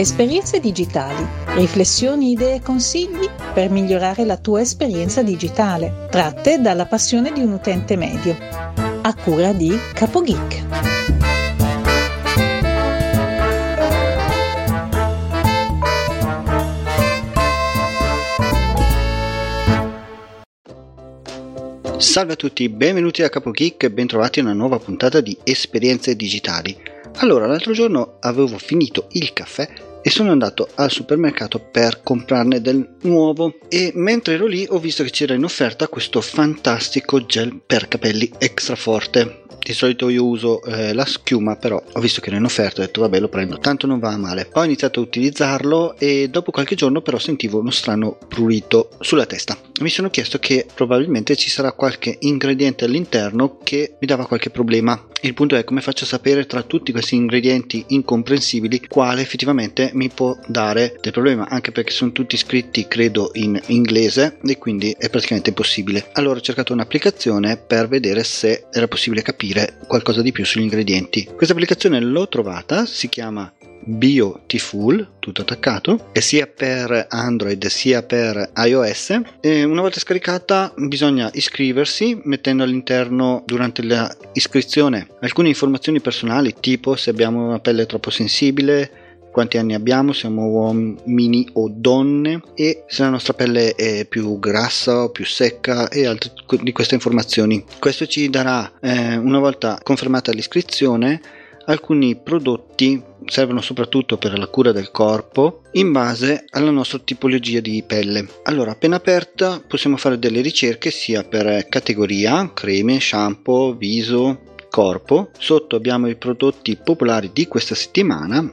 Esperienze digitali, riflessioni, idee e consigli per migliorare la tua esperienza digitale, tratte dalla passione di un utente medio. A cura di CapoGeek. Salve a tutti, benvenuti a CapoGeek e bentrovati a una nuova puntata di Esperienze digitali. Allora, l'altro giorno avevo finito il caffè e sono andato al supermercato per comprarne del nuovo e mentre ero lì ho visto che c'era in offerta questo fantastico gel per capelli extra forte di solito io uso eh, la schiuma, però ho visto che era in offerta, ho detto vabbè lo prendo, tanto non va male. Ho iniziato a utilizzarlo e dopo qualche giorno però sentivo uno strano prurito sulla testa. Mi sono chiesto che probabilmente ci sarà qualche ingrediente all'interno che mi dava qualche problema. Il punto è come faccio a sapere tra tutti questi ingredienti incomprensibili quale effettivamente mi può dare del problema, anche perché sono tutti scritti credo in inglese e quindi è praticamente impossibile. Allora ho cercato un'applicazione per vedere se era possibile capire qualcosa di più sugli ingredienti. Questa applicazione l'ho trovata, si chiama Beautiful, tutto attaccato, e sia per Android sia per iOS. E una volta scaricata bisogna iscriversi mettendo all'interno durante l'iscrizione alcune informazioni personali, tipo se abbiamo una pelle troppo sensibile, quanti anni abbiamo, siamo uomini o donne e se la nostra pelle è più grassa o più secca e altre di queste informazioni. Questo ci darà, eh, una volta confermata l'iscrizione, alcuni prodotti servono soprattutto per la cura del corpo in base alla nostra tipologia di pelle. Allora, appena aperta possiamo fare delle ricerche sia per categoria, creme, shampoo, viso, corpo. Sotto abbiamo i prodotti popolari di questa settimana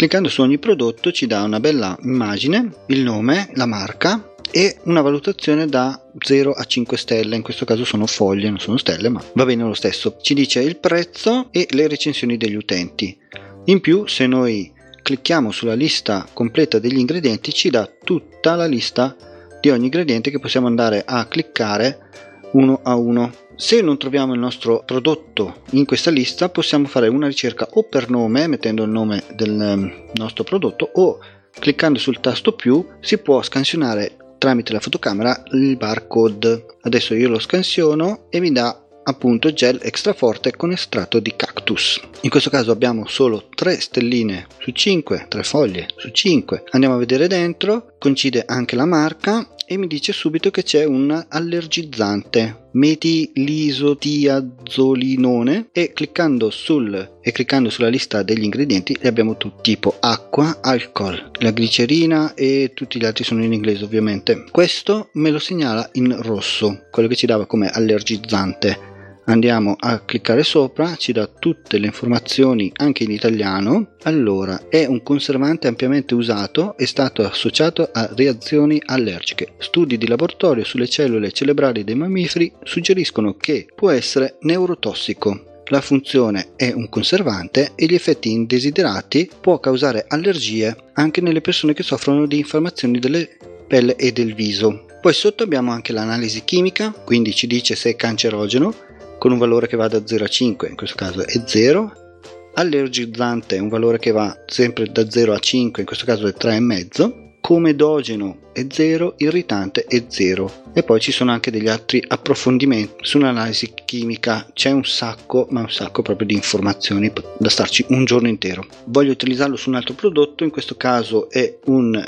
Cliccando su ogni prodotto ci dà una bella immagine, il nome, la marca e una valutazione da 0 a 5 stelle, in questo caso sono foglie, non sono stelle, ma va bene lo stesso. Ci dice il prezzo e le recensioni degli utenti. In più, se noi clicchiamo sulla lista completa degli ingredienti, ci dà tutta la lista di ogni ingrediente che possiamo andare a cliccare uno a uno. Se non troviamo il nostro prodotto in questa lista possiamo fare una ricerca o per nome mettendo il nome del ehm, nostro prodotto o cliccando sul tasto più si può scansionare tramite la fotocamera il barcode. Adesso io lo scansiono e mi dà appunto gel extra forte con estratto di cactus. In questo caso abbiamo solo 3 stelline su 5, 3 foglie su 5. Andiamo a vedere dentro, coincide anche la marca e mi dice subito che c'è un allergizzante metilisotiazolinone e cliccando, sul, e cliccando sulla lista degli ingredienti li abbiamo tutti tipo acqua, alcol, la glicerina e tutti gli altri sono in inglese ovviamente. Questo me lo segnala in rosso, quello che ci dava come allergizzante andiamo a cliccare sopra ci dà tutte le informazioni anche in italiano. Allora è un conservante ampiamente usato è stato associato a reazioni allergiche. Studi di laboratorio sulle cellule cerebrali dei mammiferi suggeriscono che può essere neurotossico. La funzione è un conservante e gli effetti indesiderati può causare allergie anche nelle persone che soffrono di infiammazioni delle pelle e del viso. Poi sotto abbiamo anche l'analisi chimica, quindi ci dice se è cancerogeno, con un valore che va da 0 a 5, in questo caso è 0. Allergizzante un valore che va sempre da 0 a 5, in questo caso è 3,5. Comedogeno è 0, irritante è 0. E poi ci sono anche degli altri approfondimenti sull'analisi chimica. C'è un sacco, ma un sacco proprio di informazioni da starci un giorno intero. Voglio utilizzarlo su un altro prodotto, in questo caso è un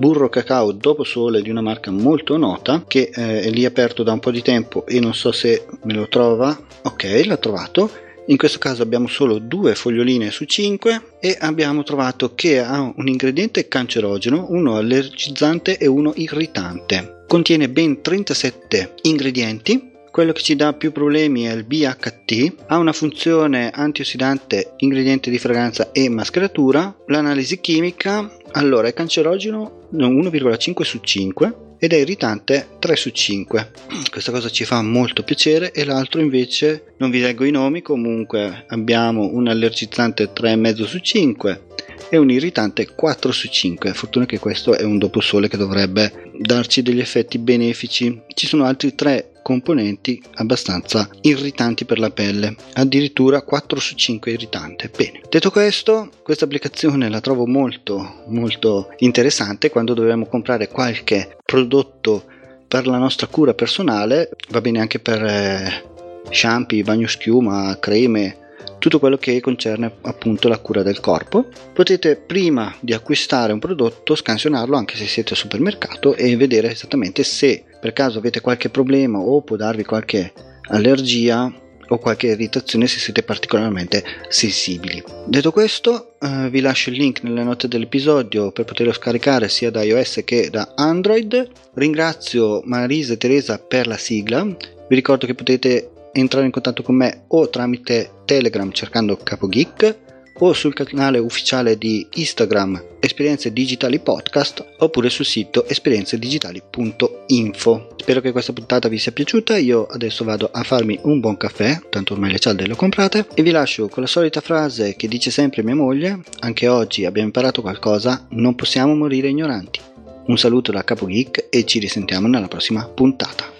burro cacao dopo sole di una marca molto nota che eh, è lì aperto da un po' di tempo e non so se me lo trova ok l'ha trovato in questo caso abbiamo solo due foglioline su 5 e abbiamo trovato che ha un ingrediente cancerogeno, uno allergizzante e uno irritante. Contiene ben 37 ingredienti quello che ci dà più problemi è il BHT, ha una funzione antiossidante, ingrediente di fragranza e mascheratura. L'analisi chimica, allora è cancerogeno 1,5 su 5 ed è irritante 3 su 5. Questa cosa ci fa molto piacere e l'altro invece non vi leggo i nomi, comunque abbiamo un allergizzante 3,5 su 5 e un irritante 4 su 5. Fortuna che questo è un dopo sole che dovrebbe darci degli effetti benefici. Ci sono altri tre componenti abbastanza irritanti per la pelle, addirittura 4 su 5 irritante. Bene, detto questo, questa applicazione la trovo molto molto interessante quando dobbiamo comprare qualche prodotto per la nostra cura personale, va bene anche per eh, shampoo, bagno schiuma, creme, tutto quello che concerne appunto la cura del corpo. Potete prima di acquistare un prodotto scansionarlo anche se siete al supermercato e vedere esattamente se per caso avete qualche problema o può darvi qualche allergia o qualche irritazione se siete particolarmente sensibili. Detto questo, eh, vi lascio il link nelle note dell'episodio per poterlo scaricare sia da iOS che da Android. Ringrazio Marisa e Teresa per la sigla. Vi ricordo che potete entrare in contatto con me o tramite Telegram cercando Capo Geek o sul canale ufficiale di Instagram Esperienze Digitali Podcast oppure sul sito esperienzedigitali.info. Spero che questa puntata vi sia piaciuta, io adesso vado a farmi un buon caffè, tanto ormai le cialde le ho comprate, e vi lascio con la solita frase che dice sempre mia moglie, anche oggi abbiamo imparato qualcosa, non possiamo morire ignoranti. Un saluto da Capo Geek e ci risentiamo nella prossima puntata.